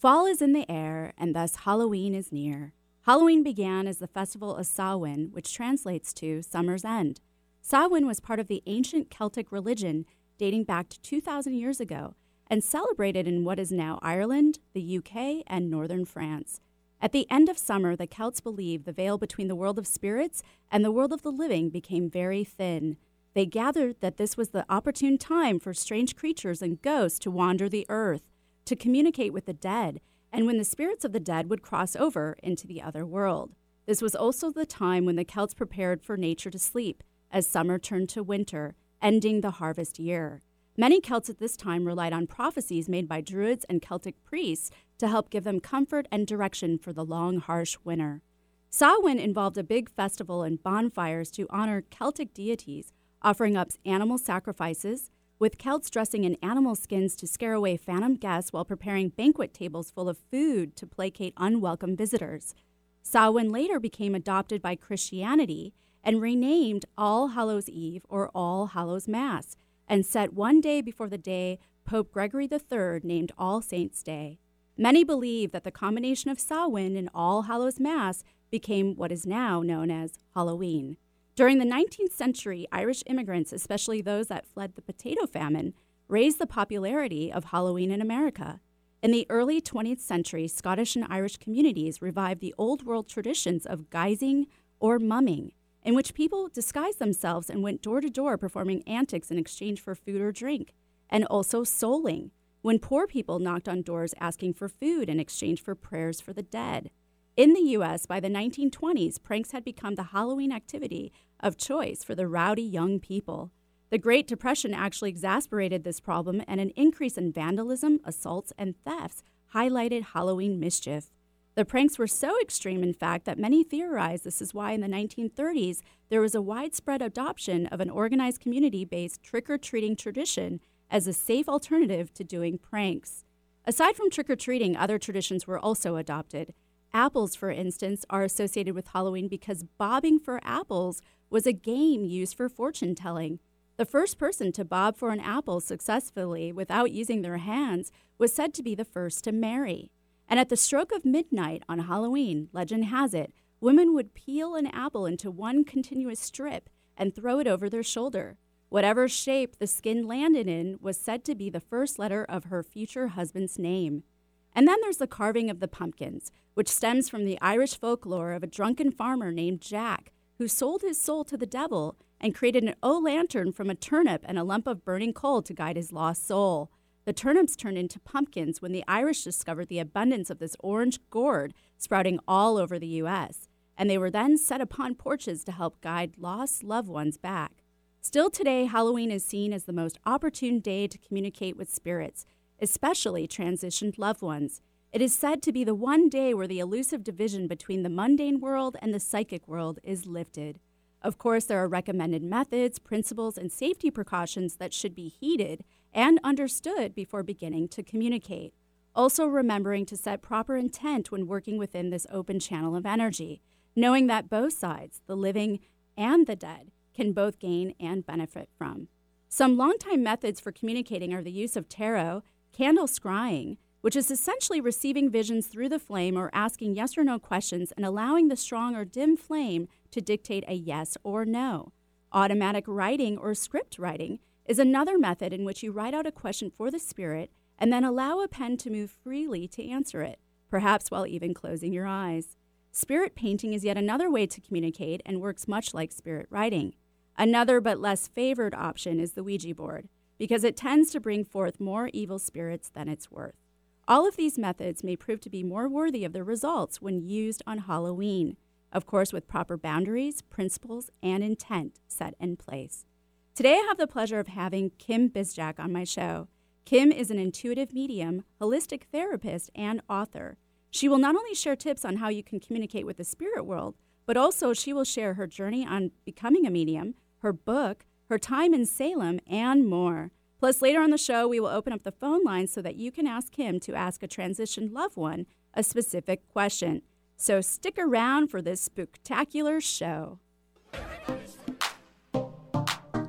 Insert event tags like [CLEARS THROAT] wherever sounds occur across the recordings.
Fall is in the air, and thus Halloween is near. Halloween began as the festival of Samhain, which translates to summer's end. Samhain was part of the ancient Celtic religion dating back to 2,000 years ago and celebrated in what is now Ireland, the UK, and northern France. At the end of summer, the Celts believed the veil between the world of spirits and the world of the living became very thin. They gathered that this was the opportune time for strange creatures and ghosts to wander the earth, to communicate with the dead, and when the spirits of the dead would cross over into the other world. This was also the time when the Celts prepared for nature to sleep, as summer turned to winter, ending the harvest year. Many Celts at this time relied on prophecies made by Druids and Celtic priests to help give them comfort and direction for the long, harsh winter. Samhain involved a big festival and bonfires to honor Celtic deities, offering up animal sacrifices, with Celts dressing in animal skins to scare away phantom guests while preparing banquet tables full of food to placate unwelcome visitors. Samhain later became adopted by Christianity and renamed All Hallows Eve or All Hallows Mass, and set one day before the day Pope Gregory III named All Saints' Day. Many believe that the combination of Samhain and All Hallows Mass became what is now known as Halloween. During the 19th century, Irish immigrants, especially those that fled the potato famine, raised the popularity of Halloween in America. In the early 20th century, Scottish and Irish communities revived the old world traditions of guising or mumming, in which people disguised themselves and went door to door performing antics in exchange for food or drink, and also souling, when poor people knocked on doors asking for food in exchange for prayers for the dead. In the US, by the 1920s, pranks had become the Halloween activity of choice for the rowdy young people. The Great Depression actually exasperated this problem, and an increase in vandalism, assaults, and thefts highlighted Halloween mischief. The pranks were so extreme, in fact, that many theorize this is why in the 1930s there was a widespread adoption of an organized community based trick or treating tradition as a safe alternative to doing pranks. Aside from trick or treating, other traditions were also adopted. Apples, for instance, are associated with Halloween because bobbing for apples was a game used for fortune telling. The first person to bob for an apple successfully without using their hands was said to be the first to marry. And at the stroke of midnight on Halloween, legend has it, women would peel an apple into one continuous strip and throw it over their shoulder. Whatever shape the skin landed in was said to be the first letter of her future husband's name. And then there's the carving of the pumpkins, which stems from the Irish folklore of a drunken farmer named Jack who sold his soul to the devil and created an O lantern from a turnip and a lump of burning coal to guide his lost soul. The turnips turned into pumpkins when the Irish discovered the abundance of this orange gourd sprouting all over the U.S., and they were then set upon porches to help guide lost loved ones back. Still today, Halloween is seen as the most opportune day to communicate with spirits, especially transitioned loved ones. It is said to be the one day where the elusive division between the mundane world and the psychic world is lifted. Of course, there are recommended methods, principles, and safety precautions that should be heeded and understood before beginning to communicate. Also, remembering to set proper intent when working within this open channel of energy, knowing that both sides, the living and the dead, can both gain and benefit from. Some longtime methods for communicating are the use of tarot, candle scrying, which is essentially receiving visions through the flame or asking yes or no questions and allowing the strong or dim flame to dictate a yes or no. Automatic writing or script writing is another method in which you write out a question for the spirit and then allow a pen to move freely to answer it, perhaps while even closing your eyes. Spirit painting is yet another way to communicate and works much like spirit writing. Another but less favored option is the Ouija board, because it tends to bring forth more evil spirits than it's worth. All of these methods may prove to be more worthy of their results when used on Halloween, of course, with proper boundaries, principles, and intent set in place. Today, I have the pleasure of having Kim Bizjak on my show. Kim is an intuitive medium, holistic therapist, and author. She will not only share tips on how you can communicate with the spirit world, but also she will share her journey on becoming a medium, her book, her time in Salem, and more. Plus, later on the show, we will open up the phone line so that you can ask him to ask a transitioned loved one a specific question. So stick around for this spectacular show.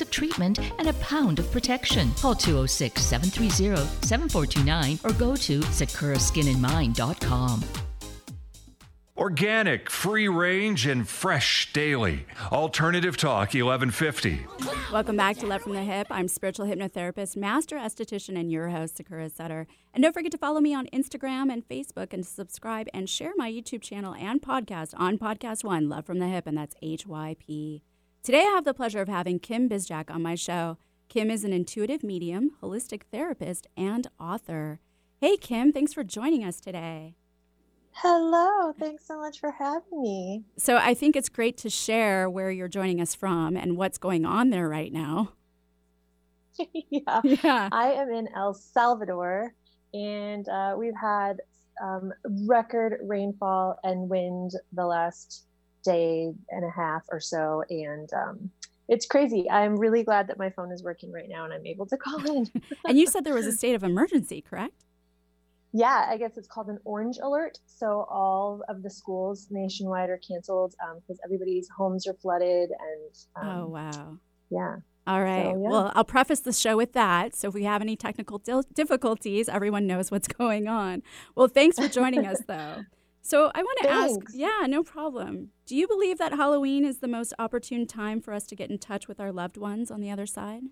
of treatment and a pound of protection. Call 206 730 7429 or go to sakuraskinandmind.com. Organic, free range, and fresh daily. Alternative Talk 1150. Welcome back to Love from the Hyp. I'm spiritual hypnotherapist, master esthetician, and your host, Sakura Sutter. And don't forget to follow me on Instagram and Facebook and subscribe and share my YouTube channel and podcast on Podcast One, Love from the Hyp, and that's H Y P. Today, I have the pleasure of having Kim Bizjak on my show. Kim is an intuitive medium, holistic therapist, and author. Hey, Kim, thanks for joining us today. Hello, thanks so much for having me. So, I think it's great to share where you're joining us from and what's going on there right now. [LAUGHS] yeah. Yeah. I am in El Salvador, and uh, we've had um, record rainfall and wind the last day and a half or so. And um, it's crazy. I'm really glad that my phone is working right now and I'm able to call in. [LAUGHS] and you said there was a [LAUGHS] state of emergency, correct? Yeah, I guess it's called an orange alert. So all of the schools nationwide are canceled because um, everybody's homes are flooded. And um, oh wow, yeah. All right. So, yeah. Well, I'll preface the show with that. So if we have any technical difficulties, everyone knows what's [LAUGHS] going on. Well, thanks for joining us, though. So I want to ask, yeah, no problem. Do you believe that Halloween is the most opportune time for us to get in touch with our loved ones on the other side?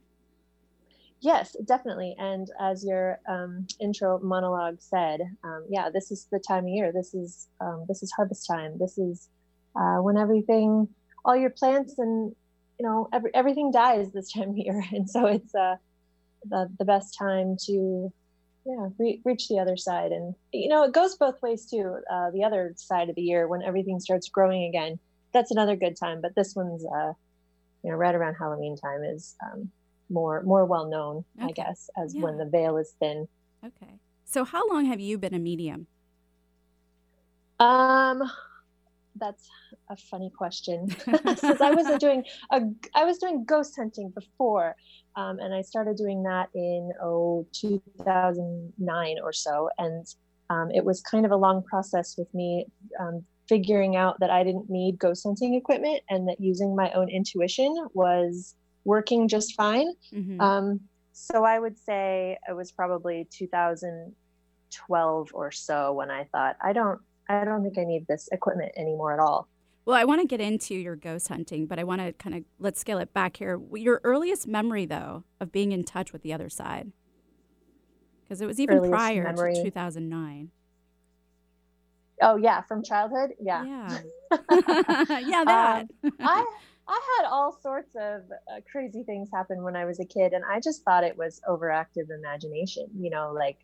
Yes, definitely. And as your um, intro monologue said, um, yeah, this is the time of year. This is um, this is harvest time. This is uh, when everything, all your plants and you know every, everything dies this time of year, [LAUGHS] and so it's uh, the the best time to yeah re- reach the other side and you know it goes both ways too uh, the other side of the year when everything starts growing again that's another good time but this one's uh, you know right around halloween time is um, more more well known okay. i guess as yeah. when the veil is thin okay so how long have you been a medium um that's a funny question [LAUGHS] since i wasn't doing a i was doing ghost hunting before um, and I started doing that in oh 2009 or so, and um, it was kind of a long process with me um, figuring out that I didn't need ghost hunting equipment and that using my own intuition was working just fine. Mm-hmm. Um, so I would say it was probably 2012 or so when I thought I don't I don't think I need this equipment anymore at all. Well, I want to get into your ghost hunting, but I want to kind of let's scale it back here. Your earliest memory, though, of being in touch with the other side, because it was even earliest prior memory. to 2009. Oh yeah, from childhood. Yeah. Yeah. [LAUGHS] yeah, that. Um, I [LAUGHS] I had all sorts of uh, crazy things happen when I was a kid, and I just thought it was overactive imagination. You know, like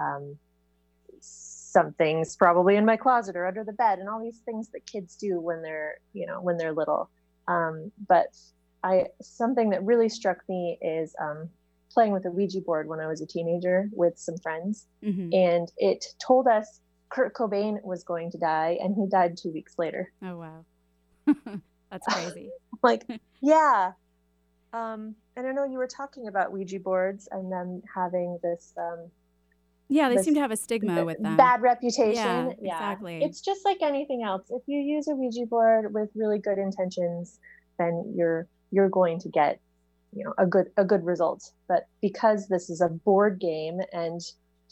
um, some things probably in my closet or under the bed and all these things that kids do when they're you know when they're little. Um, but i something that really struck me is um, playing with a ouija board when i was a teenager with some friends. Mm-hmm. and it told us kurt cobain was going to die and he died two weeks later. Oh wow. [LAUGHS] That's [LAUGHS] crazy. Like [LAUGHS] yeah. Um, and i know you were talking about ouija boards and them having this um, yeah, they seem to have a stigma with them. Bad reputation. Yeah, yeah, exactly. It's just like anything else. If you use a Ouija board with really good intentions, then you're you're going to get, you know, a good a good result. But because this is a board game and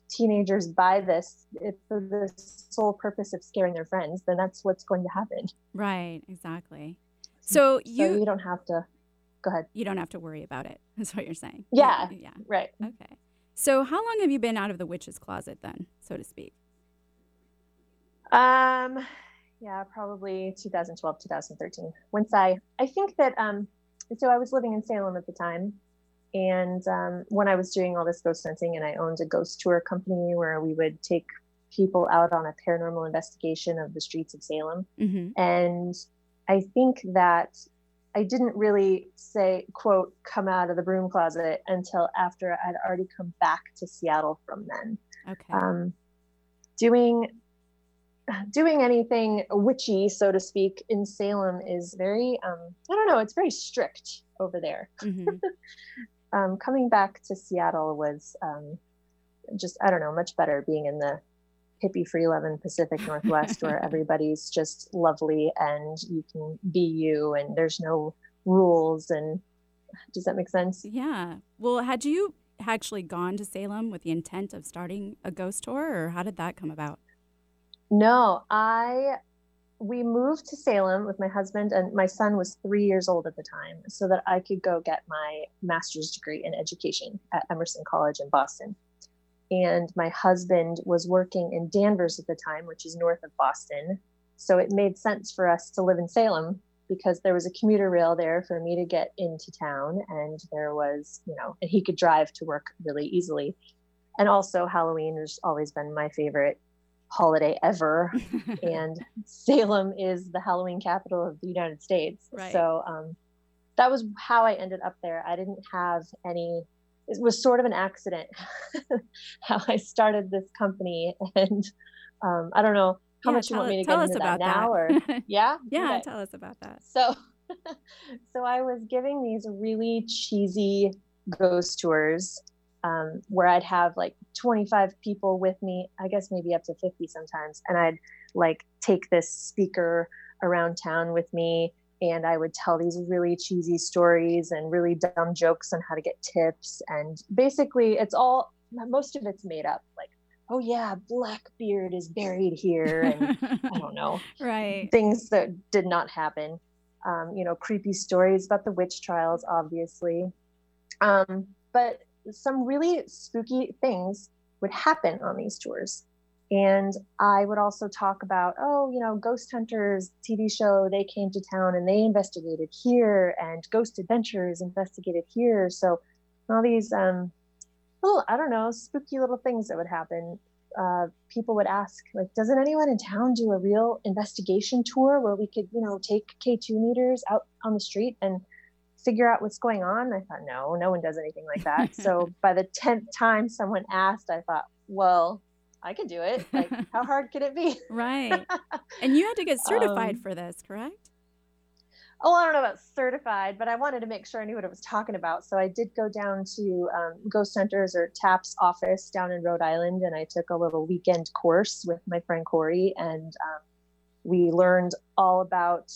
teenagers buy this for the sole purpose of scaring their friends, then that's what's going to happen. Right, exactly. So you so you don't have to go ahead. You don't have to worry about it. [LAUGHS] That's what you're saying. Yeah. Yeah. Right. Okay. So, how long have you been out of the witch's closet then, so to speak? Um, yeah, probably 2012, 2013. Once I, I think that, um, so I was living in Salem at the time. And um, when I was doing all this ghost hunting, and I owned a ghost tour company where we would take people out on a paranormal investigation of the streets of Salem. Mm-hmm. And I think that I didn't really say, quote, come out of the broom closet until after I'd already come back to Seattle from then. Okay. Um, doing doing anything witchy, so to speak, in Salem is very, um, I don't know, it's very strict over there. hmm [LAUGHS] Um, coming back to Seattle was um, just, I don't know, much better being in the hippie free loving Pacific Northwest where [LAUGHS] everybody's just lovely and you can be you and there's no rules. And does that make sense? Yeah. Well, had you actually gone to Salem with the intent of starting a ghost tour, or how did that come about? No, I we moved to Salem with my husband and my son was 3 years old at the time so that I could go get my master's degree in education at Emerson College in Boston. And my husband was working in Danvers at the time, which is north of Boston. So it made sense for us to live in Salem because there was a commuter rail there for me to get into town and there was, you know, and he could drive to work really easily. And also Halloween has always been my favorite holiday ever [LAUGHS] and Salem is the Halloween capital of the United States. Right. So um, that was how I ended up there. I didn't have any. It was sort of an accident [LAUGHS] how I started this company, [LAUGHS] and um, I don't know how Yeah, much you want me to tell get us into about that now, or [LAUGHS] yeah, yeah, Okay. tell us about that. So, so I was giving these really cheesy ghost tours um, where I'd have like 25 people with me, I guess maybe up to 50 sometimes. And I'd like take this speaker around town with me and I would tell these really cheesy stories and really dumb jokes on how to get tips. And basically, it's all, most of it's made up. Like, oh yeah, Blackbeard is buried here. And I don't know [LAUGHS] right. things that did not happen. Um, you know, creepy stories about the witch trials, obviously. Um, but some really spooky things would happen on these tours. And I would also talk about, oh, you know, Ghost Hunters TV show, they came to town and they investigated here, and Ghost Adventures investigated here. So all these um, little, I don't know, spooky little things that would happen uh, people would ask, like, doesn't anyone in town do a real investigation tour where we could, you know, take K2 meters out on the street and figure out what's going on? I thought, no, no one does anything like that. [LAUGHS] so by the 10th time someone asked, I thought, well, I could do it. Like, [LAUGHS] how hard could it be? Right. And you had to get [LAUGHS] certified Um, for this, correct? Oh, I don't know about certified, but I wanted to make sure I knew what I was talking about. So I did go down to um, Ghost Hunters or TAP's office down in Rhode Island, and I took a little weekend course with my friend Corey, and um, we learned all about,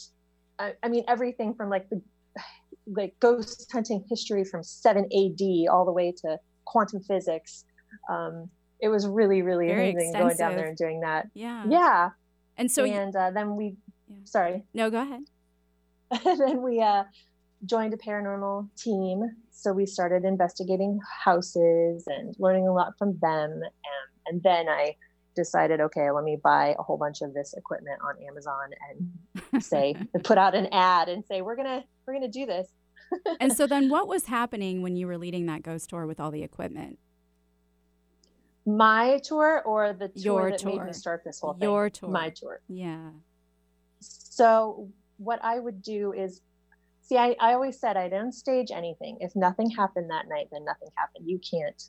I, I mean, everything from like the like ghost hunting history from 7 AD all the way to quantum physics. Um, it was really, really Very amazing going down there and doing that. Yeah. Yeah. And so, and uh, then we, Yeah. sorry. no, go ahead. and [LAUGHS] then we uh, joined a paranormal team. So we started investigating houses and learning a lot from them. And, and then I decided, okay, let me buy a whole bunch of this equipment on Amazon and [LAUGHS] say, and put out an ad and say, we're gonna we're gonna do this. And so then [LAUGHS] what was happening when you were leading that ghost tour with all the equipment? My tour or the tour Your that made me start this whole thing. Your tour. My tour. Yeah. So what I would do is see I, I always said I don't stage anything. If nothing happened that night, then nothing happened. You can't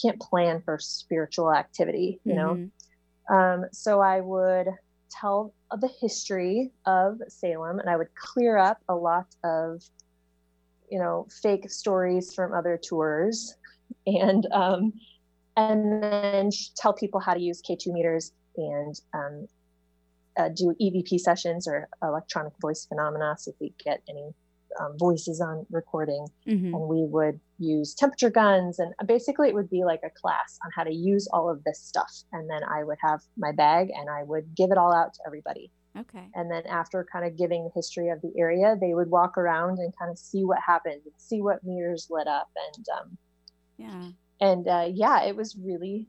can't plan for spiritual activity, you know. Mhm. Um, so I would tell the history of Salem and I would clear up a lot of, you know, fake stories from other tours and um, and then tell people how to use K2 meters and um, uh, do EVP sessions or electronic voice phenomena. So if we get any um, voices on recording, Mhm. and we would use temperature guns and basically it would be like a class on how to use all of this stuff and then i would have my bag and i would give it all out to everybody Okay. and then after kind of giving the history of the area they would walk around and kind of see what happened and see what meters lit up and um, Yeah. And uh, yeah, it was really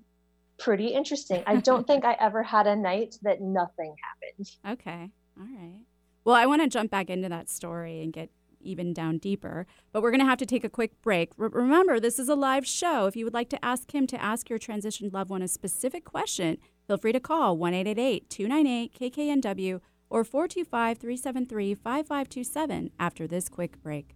pretty interesting. I don't [LAUGHS] think I ever had a night that nothing happened. Okay. All right. Well, I want to jump back into that story and get even down deeper, but we're going to have to take a quick break. R- remember, this is a live show. If you would like to ask him to ask your transitioned loved one a specific question, feel free to call 1 298 KKNW or 425 373 5527 after this quick break.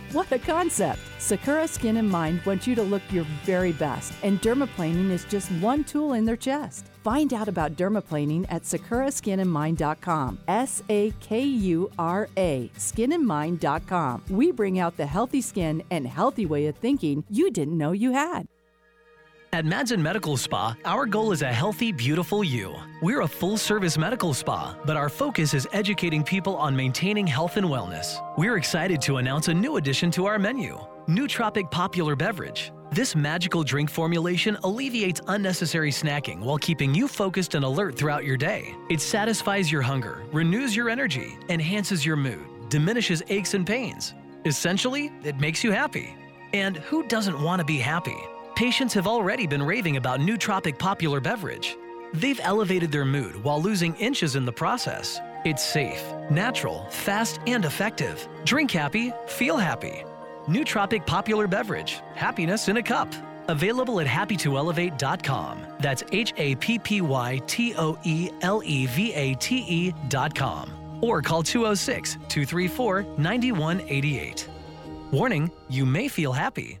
What a concept! Sakura Skin and Mind wants you to look your very best, and dermaplaning is just one tool in their chest. Find out about dermaplaning at sakuraskinandmind.com. S A K U R A, skinandmind.com. We bring out the healthy skin and healthy way of thinking you didn't know you had. At Madsen Medical Spa, our goal is a healthy, beautiful you. We're a full service medical spa, but our focus is educating people on maintaining health and wellness. We're excited to announce a new addition to our menu Nootropic Popular Beverage. This magical drink formulation alleviates unnecessary snacking while keeping you focused and alert throughout your day. It satisfies your hunger, renews your energy, enhances your mood, diminishes aches and pains. Essentially, it makes you happy. And who doesn't want to be happy? Patients have already been raving about Nootropic Popular Beverage. They've elevated their mood while losing inches in the process. It's safe, natural, fast, and effective. Drink happy, feel happy. Nootropic Popular Beverage, happiness in a cup. Available at happytoelevate.com. That's H A P P Y T O E L E V A T E.com. Or call 206 234 9188. Warning, you may feel happy.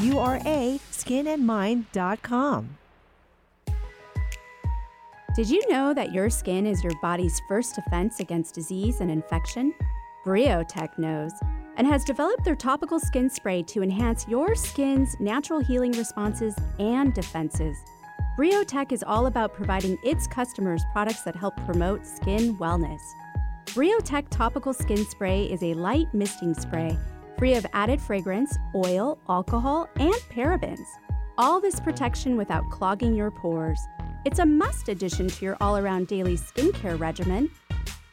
U-R-A, skinandmind.com. Did you know that your skin is your body's first defense against disease and infection? Briotech knows and has developed their topical skin spray to enhance your skin's natural healing responses and defenses. Briotech is all about providing its customers products that help promote skin wellness. Briotech Topical Skin Spray is a light misting spray free of added fragrance, oil, alcohol, and parabens. All this protection without clogging your pores. It's a must addition to your all around daily skincare regimen.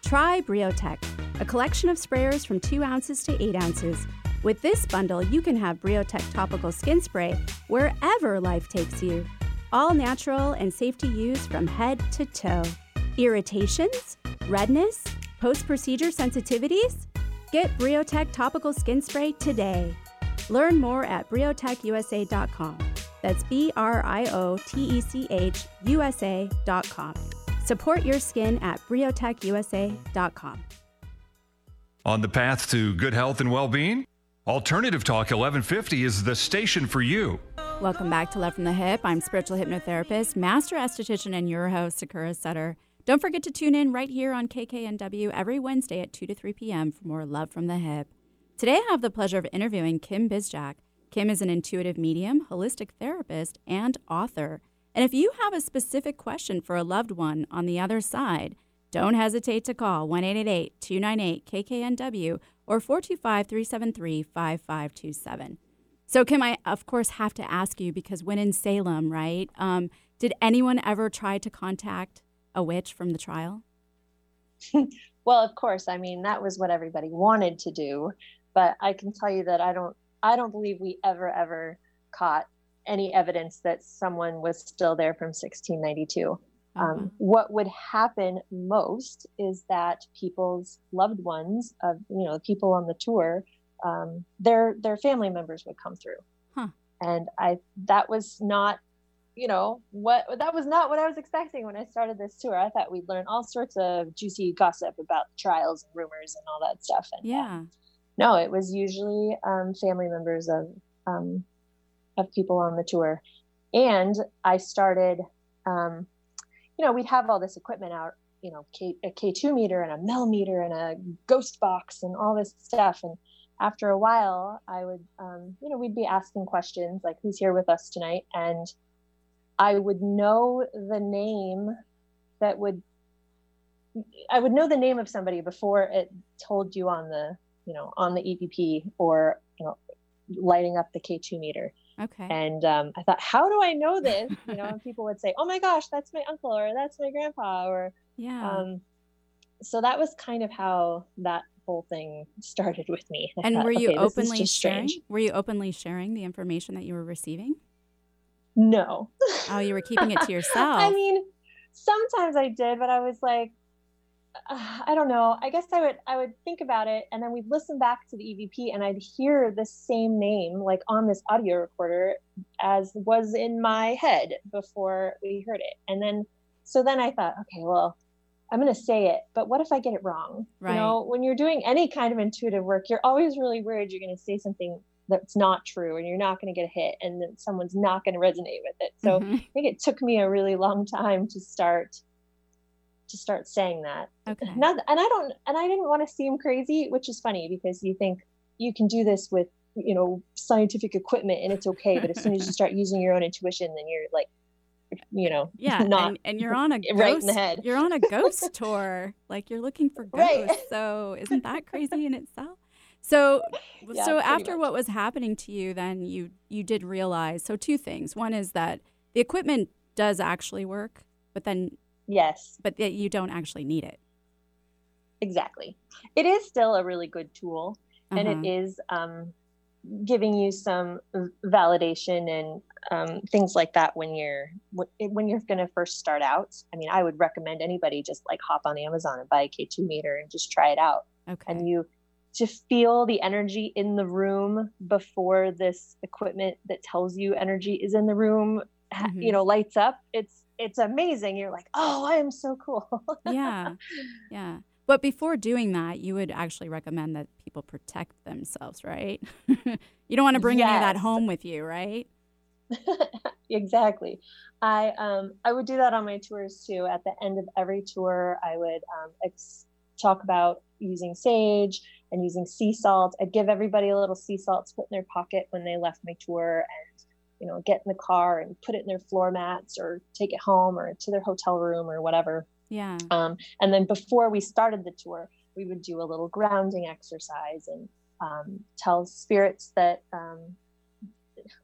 Try Briotech, a collection of sprayers from 2 ounces to 8 ounces. With this bundle, you can have Briotech topical skin spray wherever life takes you. All natural and safe to use from head to toe. Irritations? Redness? Post procedure sensitivities? Get Briotech topical skin spray today. Learn more at briotechusa.com. That's B R I O T E C H USA.com. Support your skin at briotechusa.com. On the path to good health and well being? Alternative Talk 1150 is the station for you. Welcome back to Love from the Hyp. I'm spiritual hypnotherapist, master esthetician, and your host, Sakura Sutter. Don't forget to tune in right here on KKNW every Wednesday at 2 to 3 p.m. for more Love from the Hyp. Today, I have the pleasure of interviewing Kim Bizjak. Kim is an intuitive medium, holistic therapist, and author. And if you have a specific question for a loved one on the other side, don't hesitate to call 1 298 KKNW or 425 373 5527. So, Kim, I of course have to ask you because when in Salem, right? Um, did anyone ever try to contact a witch from the trial? [LAUGHS] well, of course. I mean, that was what everybody wanted to do, but I can tell you that I don't. I don't believe we ever ever caught any evidence that someone was still there from 1692. Um, mm-hmm. what would happen most is that people's loved ones of you know people on the tour, um, their their family members would come through, huh. and I that was not you know what that was not what i was expecting when i started this tour i thought we'd learn all sorts of juicy gossip about trials and rumors and all that stuff and yeah no it was usually um, family members of um, of people on the tour. And I started, um, you know, we'd have all this equipment out, you know, K, a K2 meter and a millimeter and a ghost box and all this stuff. And after a while, I would, um, you know, we'd be asking questions like, who's here with us tonight? And I would know the name that would, I would know the name of somebody before it told you on the, you know, on the EVP or, you know, lighting up the K2 meter. Okay. And um, I thought, how do I know this? You know, and people would say, oh my gosh, that's my uncle or that's my grandpa or, yeah. Um, so that was kind of how that whole thing started with me. I and thought, were you okay, openly sharing? strange. Were you openly sharing the information that you were receiving? No. [LAUGHS] Oh, you were keeping it to yourself. I mean, sometimes I did, but I was like, uh, I don't know. I guess I would I would think about it, and then we'd listen back to the EVP, and I'd hear the same name like on this audio recorder as was in my head before we heard it, and then so then I thought, okay, well, I'm going to say it, but what if I get it wrong? Right. You know, when you're doing any kind of intuitive work, you're always really worried you're going to say something that's not true and you're not going to get a hit and then someone's not going to resonate with it. So Mhm. I think it took me a really long time to start to start saying that. Okay. Not, and I don't and I didn't want to seem crazy, which is funny because you think you can do this with, you know, scientific equipment and it's okay, but as soon as you start using your own intuition then you're like you know, yeah, [LAUGHS] not and, and you're on a ghost, [LAUGHS] right in the head. You're on a ghost [LAUGHS] tour. Like you're looking for ghosts. Right. So isn't that crazy in itself? So [LAUGHS] Yeah, so after much. what was happening to you, then you you did realize. So two things. One is that the equipment does actually work, but then yes, but that you don't actually need it. exactly. It is still a really good tool and Uh-huh. it is um, giving you some validation and um, things like that when you're when you're going to first start out. I mean, I would recommend anybody just like hop on Amazon and buy a K2 meter and just try it out. Okay. And you to feel the energy in the room before this equipment that tells you energy is in the room, Mhm. you know, lights up. It's it's amazing. You're like, oh, I am so cool. [LAUGHS] yeah. Yeah. But before doing that, you would actually recommend that people protect themselves, right? [LAUGHS] you don't want to bring any of that home with you, right? [LAUGHS] exactly. I um I would do that on my tours too. At the end of every tour, I would um, ex- talk about using sage and using sea salt. I'd give everybody a little sea salt to put in their pocket when they left my tour, and you know, get in the car and put it in their floor mats or take it home or to their hotel room or whatever. Yeah. Um, and then before we started the tour, we would do a little grounding exercise and um, tell spirits that um,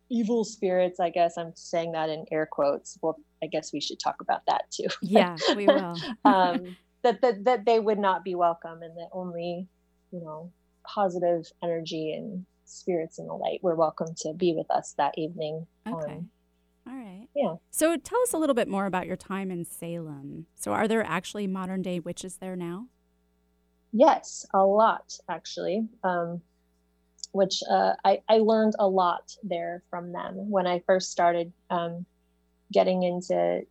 evil spirits, I guess I'm saying that in air quotes. Well, I guess we should talk about that too. Yeah, we [LAUGHS] will. um, that, that, that they would not be welcome and that only, you know, positive energy and spirits in the light were welcome to be with us that evening. Okay. Um, All right. yeah. So tell us a little bit more about your time in Salem. So are there actually modern day witches there now? Yes, a lot actually. Um, which uh, I, I learned a lot there from them when I first started um, getting into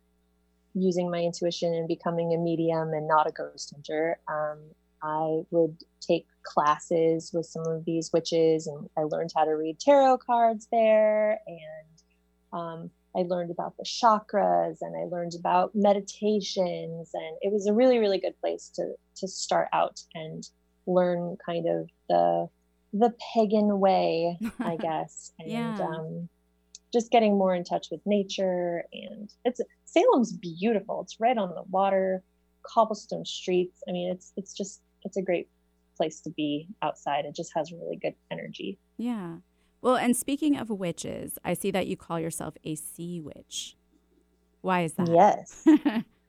using my intuition and becoming a medium and not a ghost hunter. Um, I would take classes with some of these witches, and I learned how to read tarot cards there. And um, I learned about the chakras, and I learned about meditations, and it was a really, really good place to to start out and learn kind of the the pagan way, I [LAUGHS] guess, and Yeah. um, just getting more in touch with nature. And it's Salem's beautiful. It's right on the water, cobblestone streets. I mean, it's it's just it's a great place to be outside. It just has really good energy. Yeah. Well, and speaking of witches, I see that you call yourself a sea witch. Why is that? Yes,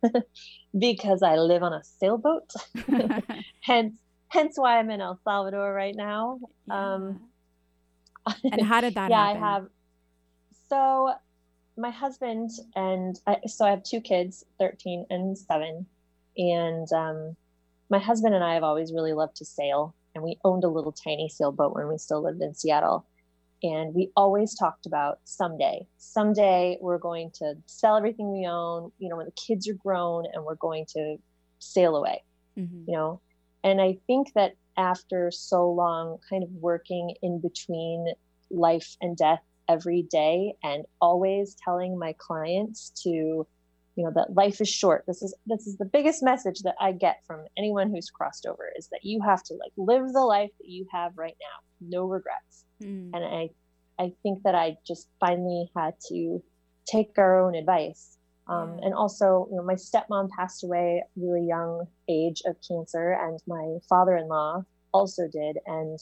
[LAUGHS] [LAUGHS] because I live on a sailboat. [LAUGHS] hence, hence why I'm in El Salvador right now. Um, and how did that yeah, happen? I have. So, my husband and I, so I have two kids, 13 and 7. And um, my husband and I have always really loved to sail. And we owned a little tiny sailboat when we still lived in Seattle. And we always talked about someday, someday we're going to sell everything we own, you know, when the kids are grown and we're going to sail away Mhm. you know and i think that after so long kind of working in between life and death every day and always telling my clients to you know that life is short. This is this is the biggest message that i get from anyone who's crossed over is that you have to like live the life that you have right now. No regrets. Mm. and i i think that i just finally had to take our own advice. Um, and also you know my stepmom passed away really young age of cancer and my father-in-law also did. And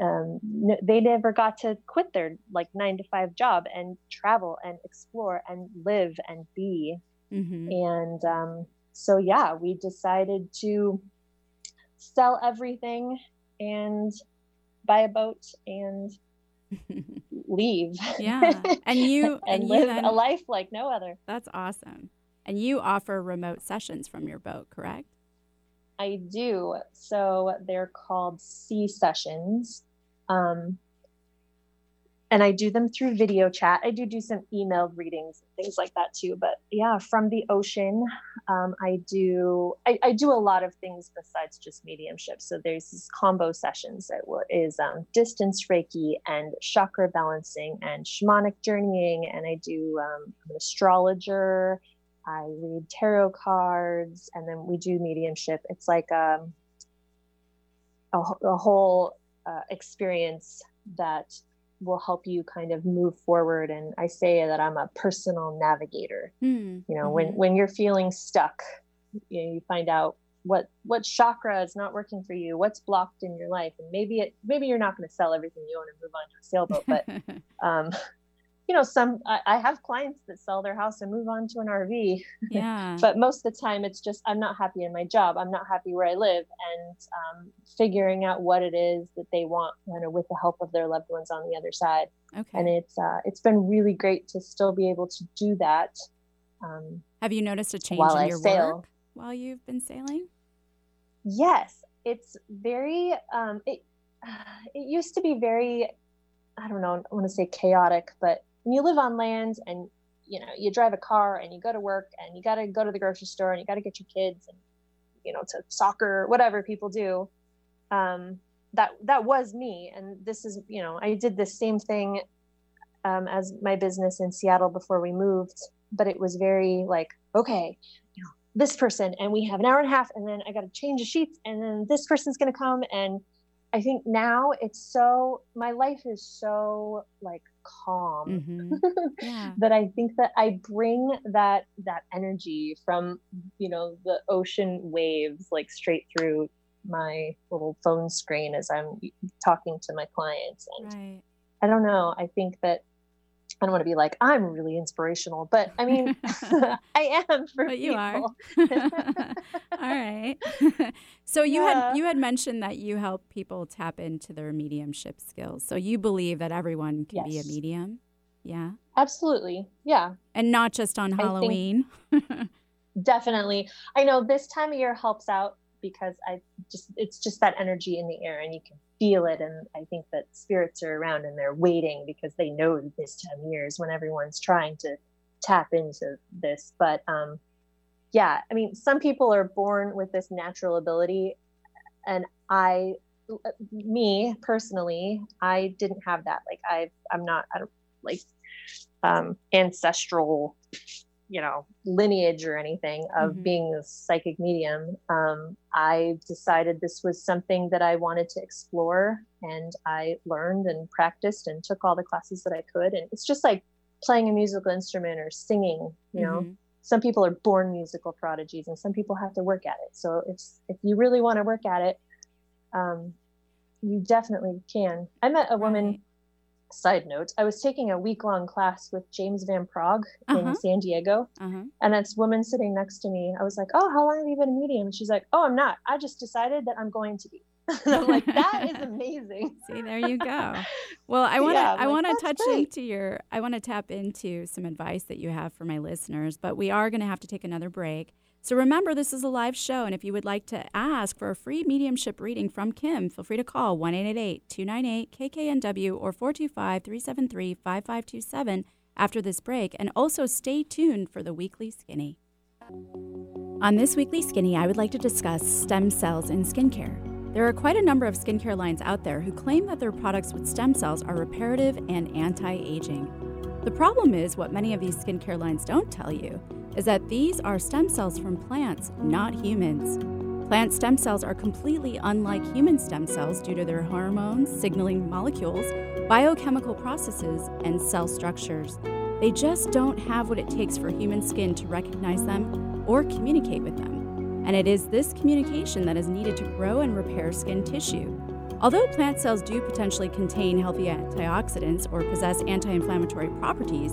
um, they never got to quit their like nine to five job and travel and explore and live and be. Mm-hmm. And um, so, yeah, we decided to sell everything and buy a boat and [LAUGHS] leave. Yeah. And you [LAUGHS] and, and live you then, a life like no other. That's awesome. And you offer remote sessions from your boat, correct? I do. So they're called sea sessions. Um, and I do them through video chat. I do do some emailed readings, and things like that too. But yeah, from the ocean, um, I do I, I, do a lot of things besides just mediumship. So there's these combo sessions that is um, distance Reiki and chakra balancing and shamanic journeying, and I do um, an astrologer I read tarot cards, and then we do mediumship. It's like um, a, a whole uh, experience that will help you kind of move forward. And I say that I'm a personal navigator. Mm. You know, mm-hmm. when when you're feeling stuck, you know, you find out what what chakra is not working for you, what's blocked in your life, and maybe it maybe you're not going to sell everything you own and move on to a sailboat, but [LAUGHS] um, you know, some I, I, have clients that sell their house and move on to an RV. Yeah. [LAUGHS] but most of the time, it's just I'm not happy in my job. I'm not happy where I live, and um, figuring out what it is that they want, you know, with the help of their loved ones on the other side. Okay. And it's uh, it's been really great to still be able to do that. Um, have you noticed a change in I your sail. work while you've been sailing? Yes, it's very. Um, it [SIGHS] it used to be very I don't know, I want to say chaotic, but when you live on land and you know you drive a car and you go to work and you got to go to the grocery store and you got to get your kids and you know to soccer whatever people do. Um, that that was me. And this is you know i did the same thing um, as my business in seattle before we moved but it was very like okay you know this person and we have an hour and a half and then i got to change the sheets and then this person's going to come. And i think now it's so my life is so like calm mm-hmm. [LAUGHS] yeah. that i think that i bring that that energy from you know the ocean waves like straight through my little phone screen as i'm talking to my clients and right. i don't know i think that I don't want to be like I'm really inspirational, but I mean, [LAUGHS] [LAUGHS] I am for but you are. [LAUGHS] All right. so you yeah. had you had mentioned that you help people tap into their mediumship skills. So you believe that everyone can yes. be a medium? Yeah. Absolutely. Yeah. And not just on Halloween. definitely. I know this time of year helps out because I just it's just that energy in the air and you can feel it and I think that spirits are around and they're waiting because they know this time of year is when everyone's trying to tap into this. But um yeah, I mean some people are born with this natural ability and I me personally, I didn't have that. Like I I'm not I don't like um ancestral you know lineage or anything of mm-hmm. being a psychic medium um, i decided this was something that i wanted to explore and i learned and practiced and took all the classes that i could and it's just like playing a musical instrument or singing you know mm-hmm. some people are born musical prodigies and some people have to work at it so if if you really want to work at it um, you definitely can i met a woman side note, I was taking a week long class with James Van uh-huh. in San Diego. Uh-huh. And this woman sitting next to me, I was like, Oh, how long have you been a medium? And she's like, Oh, I'm not. I just decided that I'm going to be. [LAUGHS] and I'm like, that is [LAUGHS] amazing. See, there you go. Well, I [LAUGHS] want to yeah, I like, want to touch great. into your I want to tap into some advice that you have for my listeners, but we are going to have to take another break. So remember, this is a live show, and if you would like to ask for a free mediumship reading from Kim, feel free to call 1 298 KKNW or 425 373 5527 after this break, and also stay tuned for the weekly skinny. On this weekly skinny, I would like to discuss stem cells in skincare. There are quite a number of skincare lines out there who claim that their products with stem cells are reparative and anti aging. The problem is, what many of these skincare lines don't tell you is that these are stem cells from plants, not humans. Plant stem cells are completely unlike human stem cells due to their hormones, signaling molecules, biochemical processes, and cell structures. They just don't have what it takes for human skin to recognize them or communicate with them and it is this communication that is needed to grow and repair skin tissue. Although plant cells do potentially contain healthy antioxidants or possess anti inflammatory properties,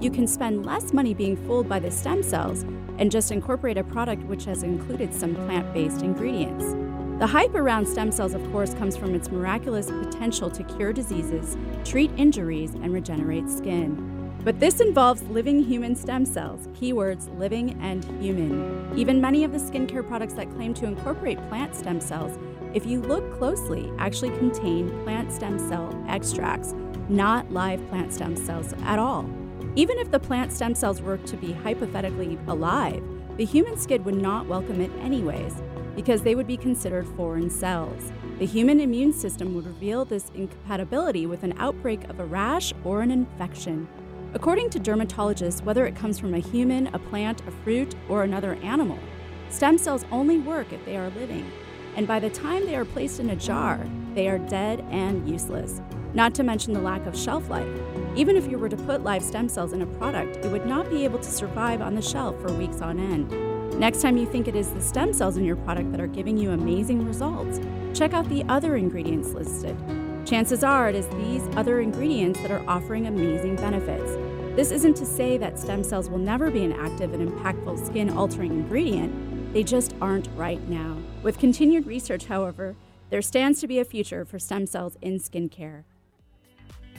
you can spend less money being fooled by the stem cells and just incorporate a product which has included some plant based ingredients. The hype around stem cells, of course, comes from its miraculous potential to cure diseases, treat injuries, and regenerate skin. But this involves living human stem cells, keywords living and human. Even many of the skincare products that claim to incorporate plant stem cells, if you look closely, actually contain plant stem cell extracts, not live plant stem cells at all. Even if the plant stem cells were to be hypothetically alive, the human skin would not welcome it anyways, because they would be considered foreign cells. The human immune system would reveal this incompatibility with an outbreak of a rash or an infection. According to dermatologists, whether it comes from a human, a plant, a fruit, or another animal, stem cells only work if they are living. And by the time they are placed in a jar, they are dead and useless. Not to mention the lack of shelf life. Even if you were to put live stem cells in a product, it would not be able to survive on the shelf for weeks on end. Next time you think it is the stem cells in your product that are giving you amazing results, check out the other ingredients listed. Chances are it is these other ingredients that are offering amazing benefits. This isn't to say that stem cells will never be an active and impactful skin altering ingredient, they just aren't right now. With continued research, however, there stands to be a future for stem cells in skincare.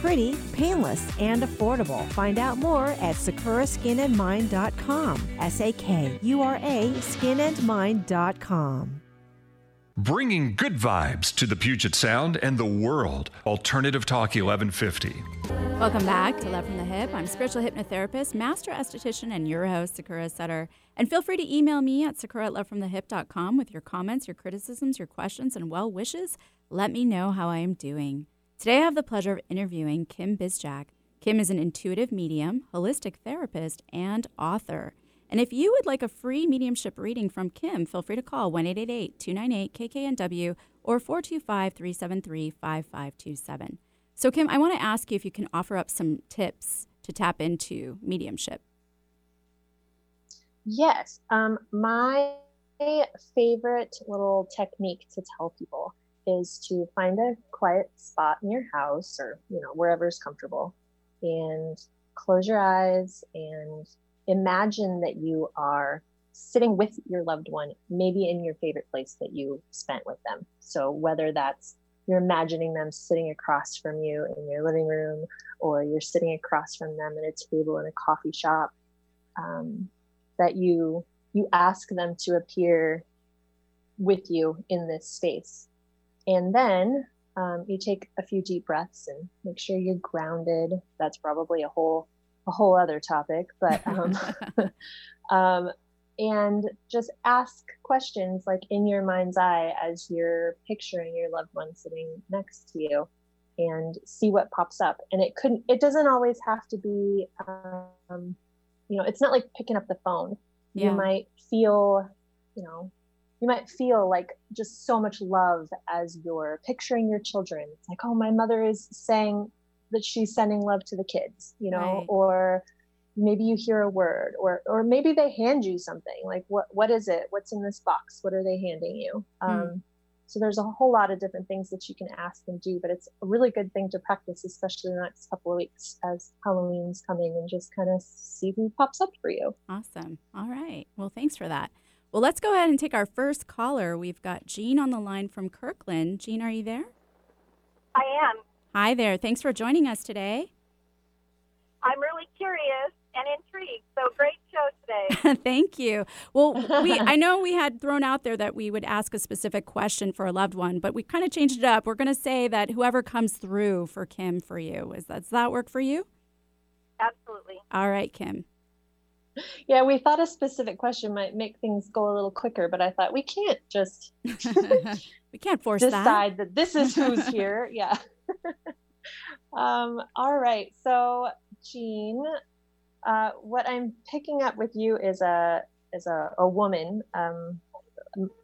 pretty, painless, and affordable. Find out more at sakuraskinandmind.com. S A K U R A skinandmind.com. Bringing good vibes to the Puget Sound and the world. Alternative Talk 1150. Welcome back to Love from the Hyp. I'm spiritual hypnotherapist, master esthetician, and your host, Sakura Sutter. And feel free to email me at sakura at lovefromthehyp.com with your comments, your criticisms, your questions, and well wishes. Let me know how I am doing. Today, I have the pleasure of interviewing Kim Bizjak. Kim is an intuitive medium, holistic therapist, and author. And if you would like a free mediumship reading from Kim, feel free to call 1 298 KKNW or 425 373 5527. So, Kim, I want to ask you if you can offer up some tips to tap into mediumship. Yes. Um, my favorite little technique to tell people is to find a quiet spot in your house or you know wherever is comfortable and close your eyes and imagine that you are sitting with your loved one maybe in your favorite place that you spent with them. So whether that's you're imagining them sitting across from you in your living room or you're sitting across from them at a table in a coffee shop um, that you you ask them to appear with you in this space and then um, you take a few deep breaths and make sure you're grounded. That's probably a whole a whole other topic, but [LAUGHS] um, [LAUGHS] um, and just ask questions like in your mind's eye as you're picturing your loved one sitting next to you, and see what pops up. And it couldn't. It doesn't always have to be. Um, you know, it's not like picking up the phone. Yeah. You might feel, you know, you might feel like just so much love as you're picturing your children. It's like, oh, my mother is saying that she's sending love to the kids, you know, right. or maybe you hear a word or or maybe they hand you something like what what is it? What's in this box? What are they handing you? Hmm. um, so there's a whole lot of different things that you can ask and do but it's a really good thing to practice especially the next couple of weeks as halloween's coming and just kind of see who pops up for you. Awesome. All right. Well thanks for that well, let's go ahead and take our first caller. We've got Jean on the line from Kirkland. Jean, are you there? I am. Hi there. Thanks for joining us today. I'm really curious and intrigued. So great show today. [LAUGHS] Thank you. Well, [LAUGHS] we I know we had thrown out there that we would ask a specific question for a loved one, but we kind of changed it up. We're going to say that whoever comes through for Kim for you is that does that work for you? Absolutely. All right, Kim. Yeah, we thought a specific question might make things go a little quicker, but I thought we can't just [LAUGHS] we can't force decide that. that this is who's [LAUGHS] here. Yeah. [LAUGHS] um, all right. So, Jean, uh, what I'm picking up with you is a is a, a woman, um,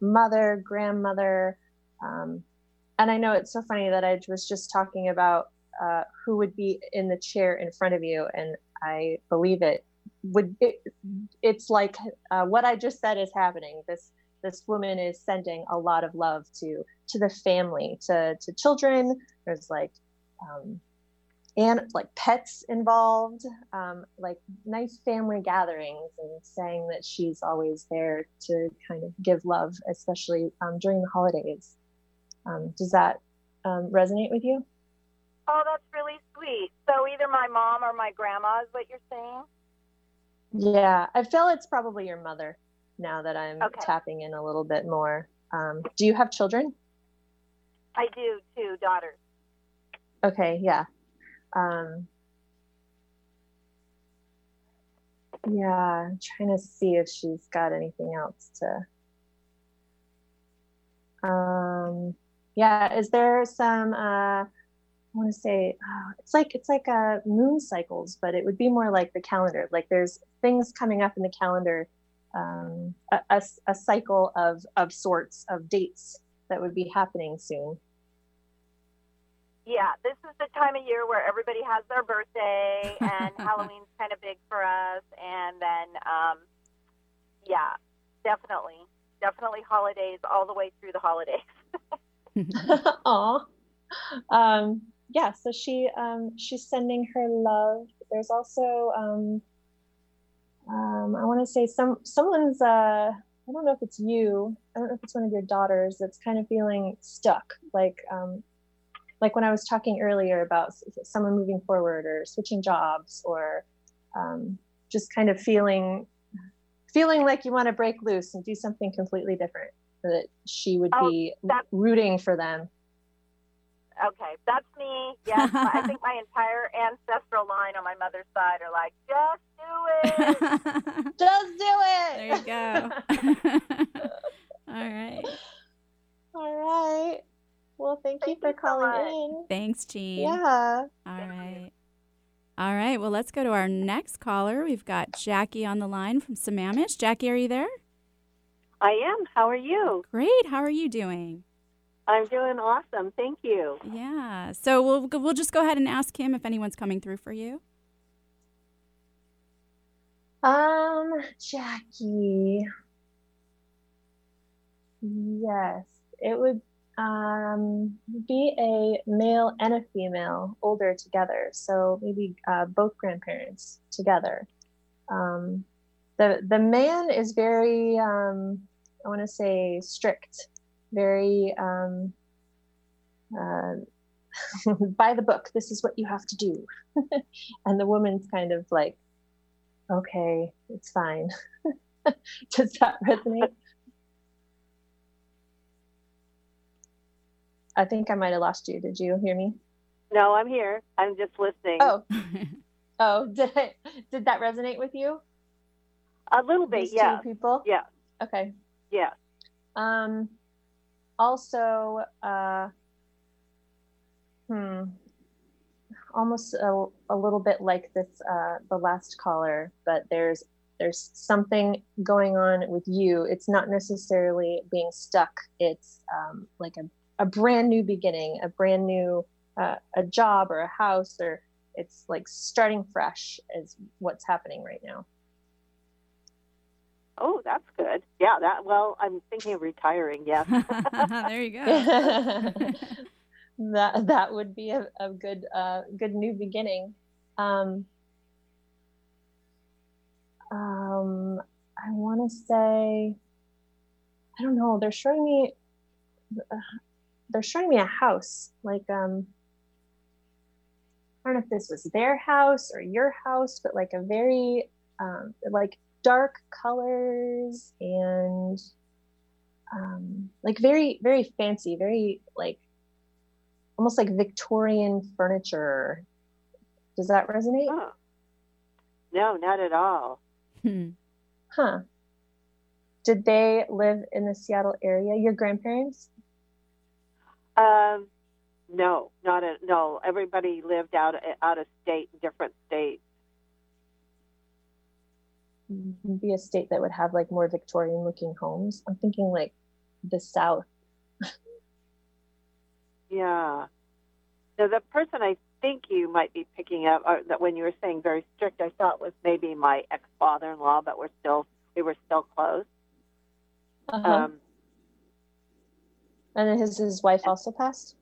mother, grandmother, um, and I know it's so funny that I was just talking about uh, who would be in the chair in front of you, and I believe it would. It, it's like uh, what I just said is happening. This this woman is sending a lot of love to to the family, to to children. There's like um, and like pets involved, um, like nice family gatherings, and saying that she's always there to kind of give love, especially um, during the holidays. Um, does that um, resonate with you? Oh, that's really sweet. So either my mom or my grandma is what you're saying? Yeah, I feel it's probably your mother now that I'm Okay. tapping in a little bit more. Um, do you have children? I do, two daughters. Okay, yeah. Um, yeah, I'm trying to see if she's got anything else to. Um, yeah, is there some? Uh, want to say oh, it's like it's like uh, moon cycles, but it would be more like the calendar. Like there's things coming up in the calendar, um, a, a, a cycle of of sorts of dates that would be happening soon. Yeah, this is the time of year where everybody has their birthday, [LAUGHS] and Halloween's kind of big for us. And then, um, yeah, definitely, definitely holidays all the way through the holidays. [LAUGHS] [LAUGHS] Aw. Um, yeah, so she um, she's sending her love. There's also um, um, I want to say some someone's uh, I don't know if it's you. I don't know if it's one of your daughters that's kind of feeling stuck, like um, like when I was talking earlier about someone moving forward or switching jobs or um, just kind of feeling feeling like you want to break loose and do something completely different. That she would Oh, be that- rooting for them. Okay, that's me. [LAUGHS] Yes, I think my entire ancestral line on my mother's side are like, just do it. [LAUGHS] Just do it. there you go. [LAUGHS] All right. All right. Well, thank, you for you calling much. in. Thanks, Jean. Yeah. All right. All right. Well, let's go to our next caller. We've got Jackie on the line from Sammamish. Jackie, are you there? I am. How are you? Great. How are you doing? I'm doing awesome. Thank you. Yeah. So we'll we'll just go ahead and ask him if anyone's coming through for you. Um, Jackie. Yes, it would um be a male and a female, older together. So maybe uh, both grandparents together. Um, the the man is very um, I want to say strict, very um, uh, [LAUGHS] by the book. This is what you have to do, [LAUGHS] and the woman's kind of like okay, it's fine. [LAUGHS] Does that resonate? I think I might have lost you. Did you hear me? No, I'm here. I'm just listening. Oh, oh, did I, did that resonate with you? a little bit. These Yeah. two people. Yeah. Okay. Yeah. Um. Also, uh, hmm, almost a, a little bit like this, uh, the last caller, but there's there's something going on with you. It's not necessarily being stuck. It's um, like a, a brand new beginning, a brand new uh, a job or a house, or it's like starting fresh is what's happening right now. Oh, that's good. Yeah. That. Well, I'm thinking of retiring. Yes. [LAUGHS] there you go. [LAUGHS] that that would be a, a good uh, good new beginning. Um, um, I want to say, I don't know. They're showing me, uh, [SIGHS] they're showing me a house, like um, I don't know if this was their house or your house, but like a very um, like dark colors and um, like very very fancy, very like almost like Victorian furniture. Does that resonate? Oh. No, not at all. Hmm. Huh. Did they live in the Seattle area? Your grandparents? Um, no, not at no. Everybody lived out out of state, in different states. Be a state that would have like more Victorian looking homes. I'm thinking like the South. [LAUGHS] Yeah. Now, the person I think you might be picking up, or that when you were saying very strict, I thought was maybe my ex father in law, but we're still we were still close. Uh-huh. Um, and then his his wife also passed.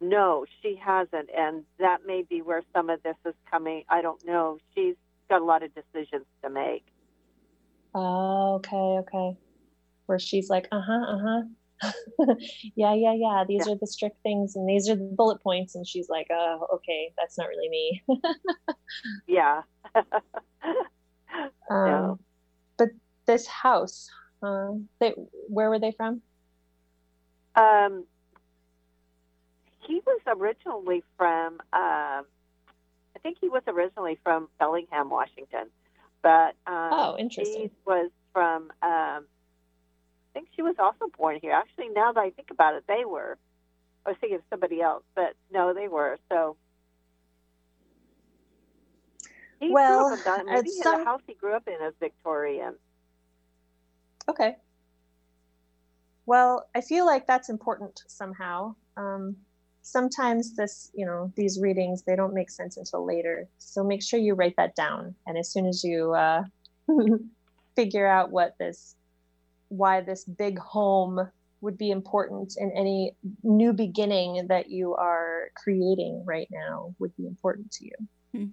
no, she hasn't, and that may be where some of this is coming. I don't know. She's got a lot of decisions to make. Oh, okay, okay. Where she's like, uh huh, uh huh. [LAUGHS] yeah, yeah, yeah. These are the strict things and these are the bullet points. And she's like, oh, okay, that's not really me. [LAUGHS] [LAUGHS] Yeah. um, No. But this house, uh, they, where were they from? Um, he was originally from, um, think he was originally from Bellingham, Washington, but um, Oh, interesting. She was from, um, I think she was also born here. Actually, now that I think about it, they were. I was thinking of somebody else, but no, they were. So. He grew Well, up in maybe some- the house he grew up in is Victorian. Okay. Well, I feel like that's important somehow. Um, sometimes this, you know, these readings they don't make sense until later. So make sure you write that down, and as soon as you uh, [LAUGHS] figure out what this, why this big home would be important in any new beginning that you are creating right now would be important to you.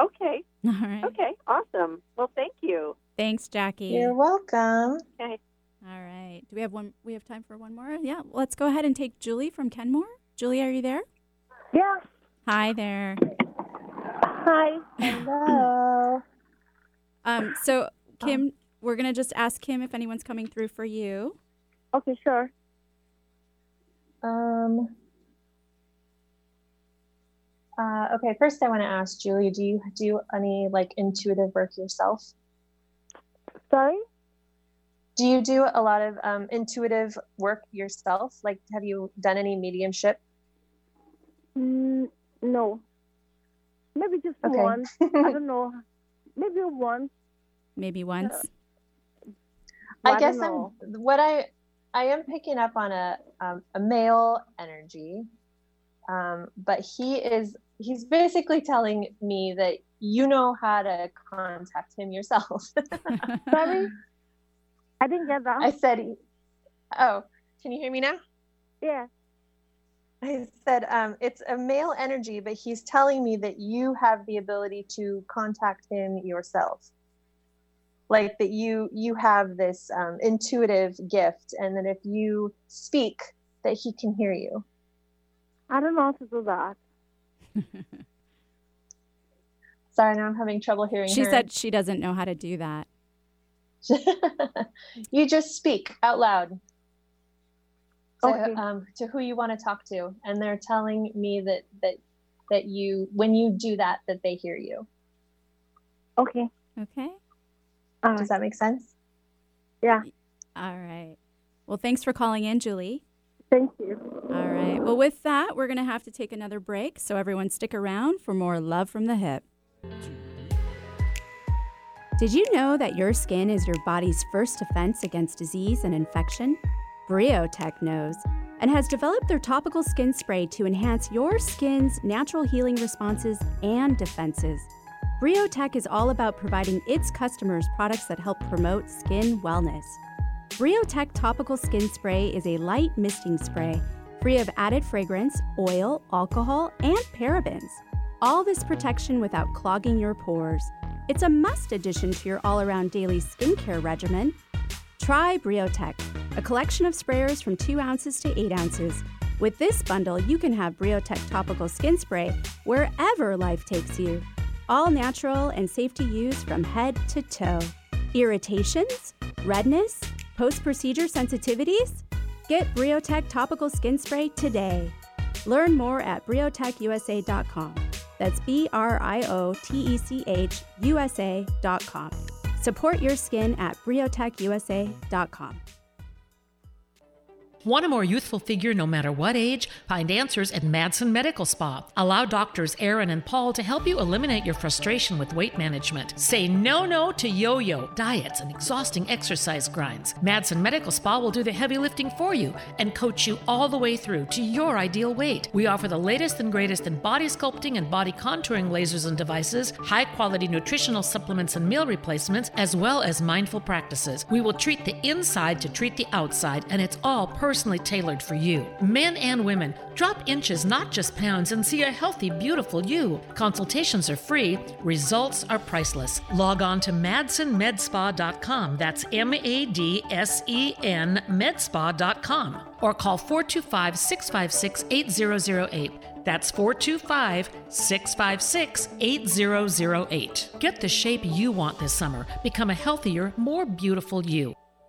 Okay. All right. Okay. Awesome. Well, thank you. Thanks, Jackie. You're welcome. Okay. All right. Do we have one? We have time for one more? Yeah. Let's go ahead and take Julie from Kenmore. Julie, are you there? Yeah. Hi there. Hi. [LAUGHS] Hello. Um, so Kim, we're gonna just ask Kim if anyone's coming through for you. Okay, sure. Um. Uh, okay, first I want to ask Julie, do you do any like intuitive work yourself? Sorry? Do you do a lot of um, intuitive work yourself? Like, have you done any mediumship? Mm, no. Maybe just Okay. one. I [LAUGHS] don't know. Maybe one. Maybe once. I I guess. I'm what I I am picking up on a um, a male energy, um, but he is he's basically telling me that you know how to contact him yourself. [LAUGHS] Sorry? I didn't get that. I said, oh, can you hear me now? yeah. I said um, it's a male energy, but he's telling me that you have the ability to contact him yourself. Like that you you have this um, intuitive gift, and that if you speak, that he can hear you. I don't know how to do that. [LAUGHS] Sorry, now I'm having trouble hearing She her. said she doesn't know how to do that. [LAUGHS] you just speak out loud to, Okay. um, to who you want to talk to, and they're telling me that that that you when you do that that they hear you. Okay. Okay. All Does that make sense? Yeah. All right. Well, thanks for calling in, Julie. Thank you. All right. Well, with that, we're going to have to take another break. So, everyone, stick around for more Love from the Hyp. Did you know that your skin is your body's first defense against disease and infection? Briotech knows and has developed their topical skin spray to enhance your skin's natural healing responses and defenses. Briotech is all about providing its customers products that help promote skin wellness. Briotech Topical Skin Spray is a light misting spray free of added fragrance, oil, alcohol, and parabens. All this protection without clogging your pores. It's a must addition to your all around daily skincare regimen. Try Briotech, a collection of sprayers from 2 ounces to 8 ounces. With this bundle, you can have Briotech topical skin spray wherever life takes you. All natural and safe to use from head to toe. Irritations? Redness? Post procedure sensitivities? Get Briotech topical skin spray today. Learn more at briotechusa.com. That's B R I O T E C H USA.com. Support your skin at briotechusa.com. Want a more youthful figure no matter what age? Find answers at Madsen Medical Spa. Allow doctors Aaron and Paul to help you eliminate your frustration with weight management. Say no no to yo yo, diets, and exhausting exercise grinds. Madsen Medical Spa will do the heavy lifting for you and coach you all the way through to your ideal weight. We offer the latest and greatest in body sculpting and body contouring lasers and devices, high quality nutritional supplements and meal replacements, as well as mindful practices. We will treat the inside to treat the outside, and it's all personal personally tailored for you. Men and women, drop inches, not just pounds, and see a healthy, beautiful you. Consultations are free, results are priceless. Log on to madsenmedspa.com. That's M A D S E N medspa.com. Or call 425 656 8008. That's 425 656 8008. Get the shape you want this summer. Become a healthier, more beautiful you.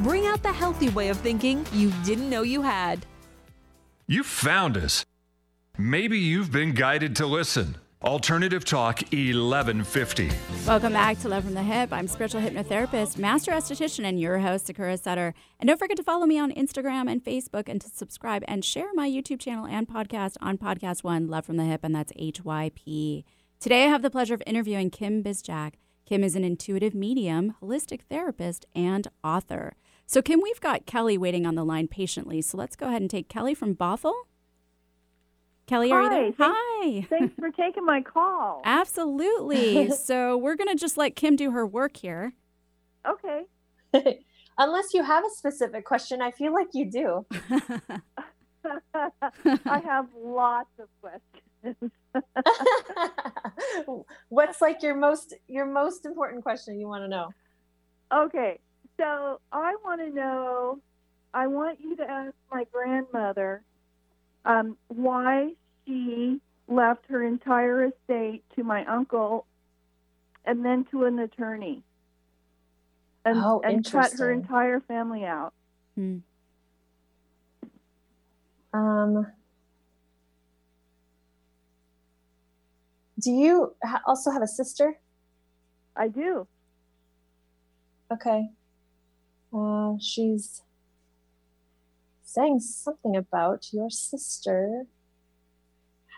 Bring out the healthy way of thinking you didn't know you had. You found us. Maybe you've been guided to listen. Alternative Talk 1150. Welcome back to Love from the Hyp. I'm spiritual hypnotherapist, master esthetician, and your host, Sakura Sutter. And don't forget to follow me on Instagram and Facebook and to subscribe and share my YouTube channel and podcast on Podcast One, Love from the Hyp, and that's HYP. Today I have the pleasure of interviewing Kim Bizjak. Kim is an intuitive medium, holistic therapist, and author. So, Kim, we've got Kelly waiting on the line patiently. So let's go ahead and take Kelly from Bothell. Kelly, Hi, are you there? Thanks, Hi. Thanks for taking my call. [LAUGHS] Absolutely. [LAUGHS] so we're going to just let Kim do her work here. Okay. [LAUGHS] Unless you have a specific question, I feel like you do. I have lots of questions. What's like your most your most important question you want to know? Okay. So I want to know I want you to ask my grandmother um, why she left her entire estate to my uncle and then to an attorney and, Oh, and cut her entire family out. Hmm. Um, do you ha- also have a sister? I do. Okay. Uh, she's saying something about your sister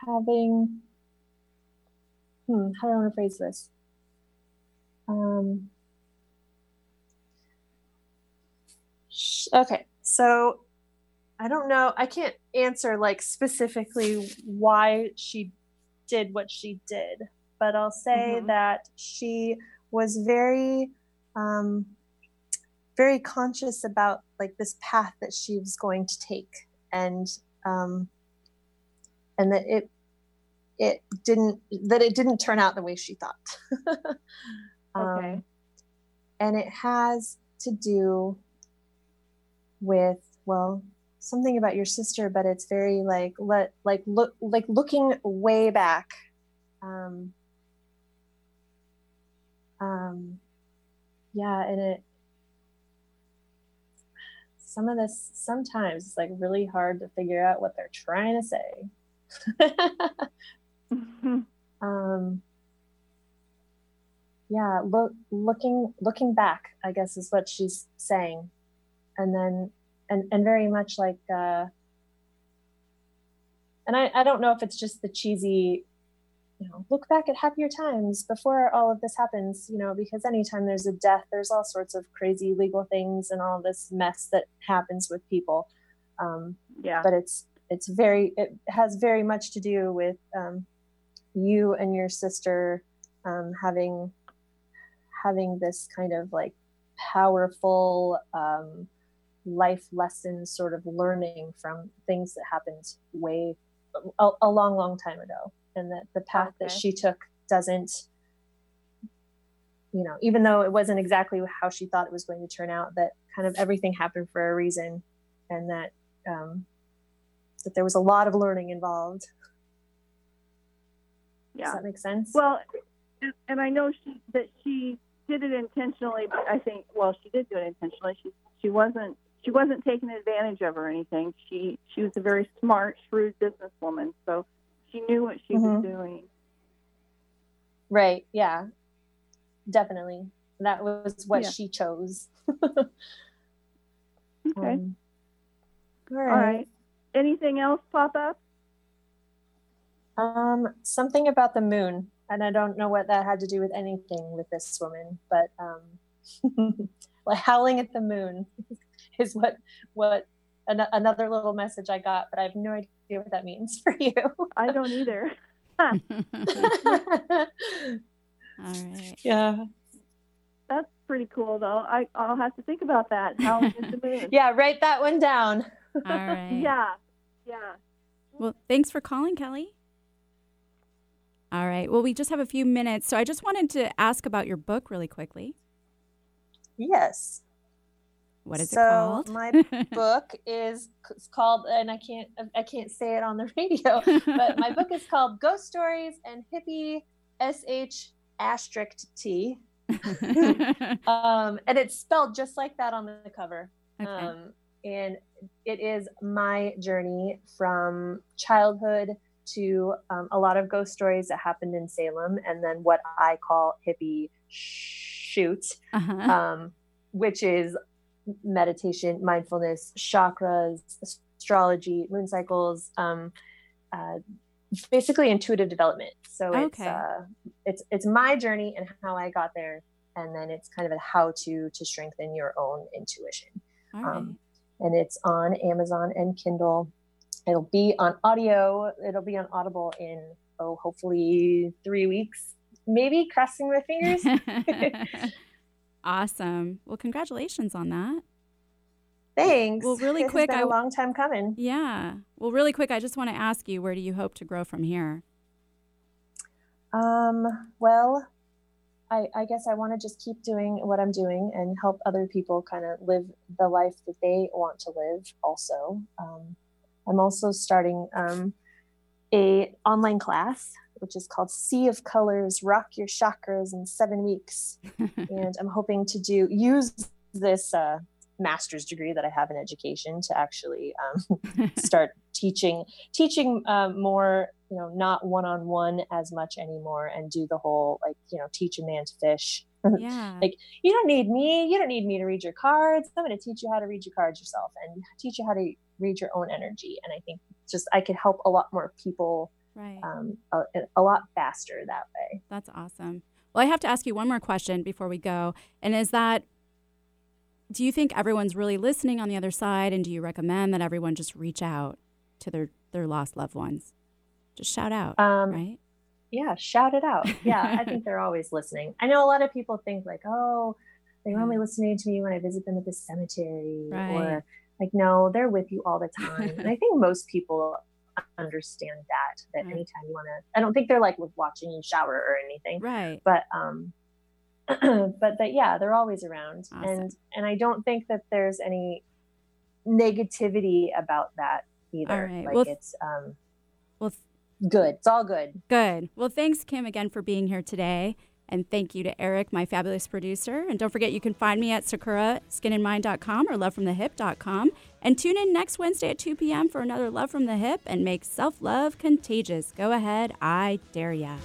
having. Hmm, how do I want to phrase this? Um, sh- okay, so I don't know. I can't answer like specifically why she did what she did, but I'll say Mhm. that she was very, um, very conscious about like this path that she was going to take, and um, and that it it didn't that it didn't turn out the way she thought. [LAUGHS] Okay. Um, and it has to do with well something about your sister but it's very like let like look like looking way back. Um um yeah and it some of this sometimes it's like really hard to figure out what they're trying to say. [LAUGHS] Um yeah look looking looking back i guess is what she's saying. And then and and very much like uh and i i don't know if it's just the cheesy you know look back at happier times before all of this happens you know because anytime there's a death there's all sorts of crazy legal things and all this mess that happens with people Um, yeah. But it's it's very it has very much to do with um, you and your sister um, having having this kind of like powerful um, life lessons sort of learning from things that happened way a, a long long time ago. And that the path that she took doesn't you know even though it wasn't exactly how she thought it was going to turn out that kind of everything happened for a reason. And that um, that there was a lot of learning involved. Yeah. does that make sense? Well, and- and I know she that she did it intentionally, but I think well, she did do it intentionally. She she wasn't she wasn't taking advantage of or anything. She she was a very smart, shrewd businesswoman, so she knew what she Mhm. was doing. right yeah definitely that was what Yeah. she chose [LAUGHS] Okay. Um, all All right. right. Anything else pop up? Um, something about the moon, and I don't know what that had to do with anything with this woman, but um, [LAUGHS] like howling at the moon [LAUGHS] [LAUGHS] is what what an- another little message I got, but I have no idea what that means [LAUGHS] for you. I don't either. [LAUGHS] All right. yeah, That's pretty cool, though. I I'll have to think about that. How is the moon? yeah, write that one down. All right. Yeah. Yeah. Well, thanks for calling, Kelly. All right. Well, we just have a few minutes, so I just wanted to ask about your book really quickly. Yes. What is so it called? my [LAUGHS] book is called, and I can't I can't say it on the [LAUGHS] radio, but my book is called Ghost Stories and Hippie sh asterisk t, [LAUGHS] um, and it's spelled just like that on the cover. Okay. Um, and it is my journey from childhood to um, a lot of ghost stories that happened in Salem, and then what I call hippie shoot, Uh-huh. um, which is meditation, mindfulness, chakras, astrology, moon cycles, um, uh, basically intuitive development. So it's uh, it's it's my journey and how I got there, and then it's kind of a how to to strengthen your own intuition. All right. Um, and it's on Amazon and Kindle. It'll be on audio. It'll be on Audible in oh, hopefully three weeks, maybe. Crossing my fingers. [LAUGHS] [LAUGHS] awesome. Well, congratulations on that. Thanks. Well, really It's quick, been I- a long time coming. Yeah. Well, really quick, I just want to ask you, where do you hope to grow from here? Um, well, I, I guess I want to just keep doing what I'm doing and help other people kind of live the life that they want to live. Also, um, I'm also starting um, a online class which is called Sea of Colors: Rock Your Chakras in Seven Weeks, [LAUGHS] and I'm hoping to do use this uh, master's degree that I have in education to actually um, [LAUGHS] start teaching teaching um, more you know not one-on-one as much anymore and do the whole like you know teach a man to fish. [LAUGHS] Yeah. like you don't need me. You don't need me to read your cards. I'm going to teach you how to read your cards yourself and teach you how to read your own energy. And i think just i could help a lot more people Right. um, a, a lot faster that way That's awesome. Well, I have to ask you one more question before we go. And is that do you think everyone's really listening on the other side and do you recommend that everyone just reach out to their their lost loved ones? Just shout out, Um, right? yeah shout it out yeah i think [LAUGHS] they're always listening i know a lot of people think like oh they're only listening to me when i visit them at the cemetery Right. or like no they're with you all the time [LAUGHS] and i think most people understand that that anytime you want to i don't think they're like watching you shower or anything Right. but um [CLEARS THROAT] but that yeah they're always around and and i don't think that there's any negativity about that either All right. like Well, it's um Well, good it's all good Good. Well, thanks, Kim, again for being here today. And thank you to Eric, my fabulous producer. And don't forget, you can find me at sakuraskinandmind.com or lovefromthehyp.com. And tune in next Wednesday at 2 p.m. for another Love from the Hyp and make self love contagious. Go ahead, I dare ya.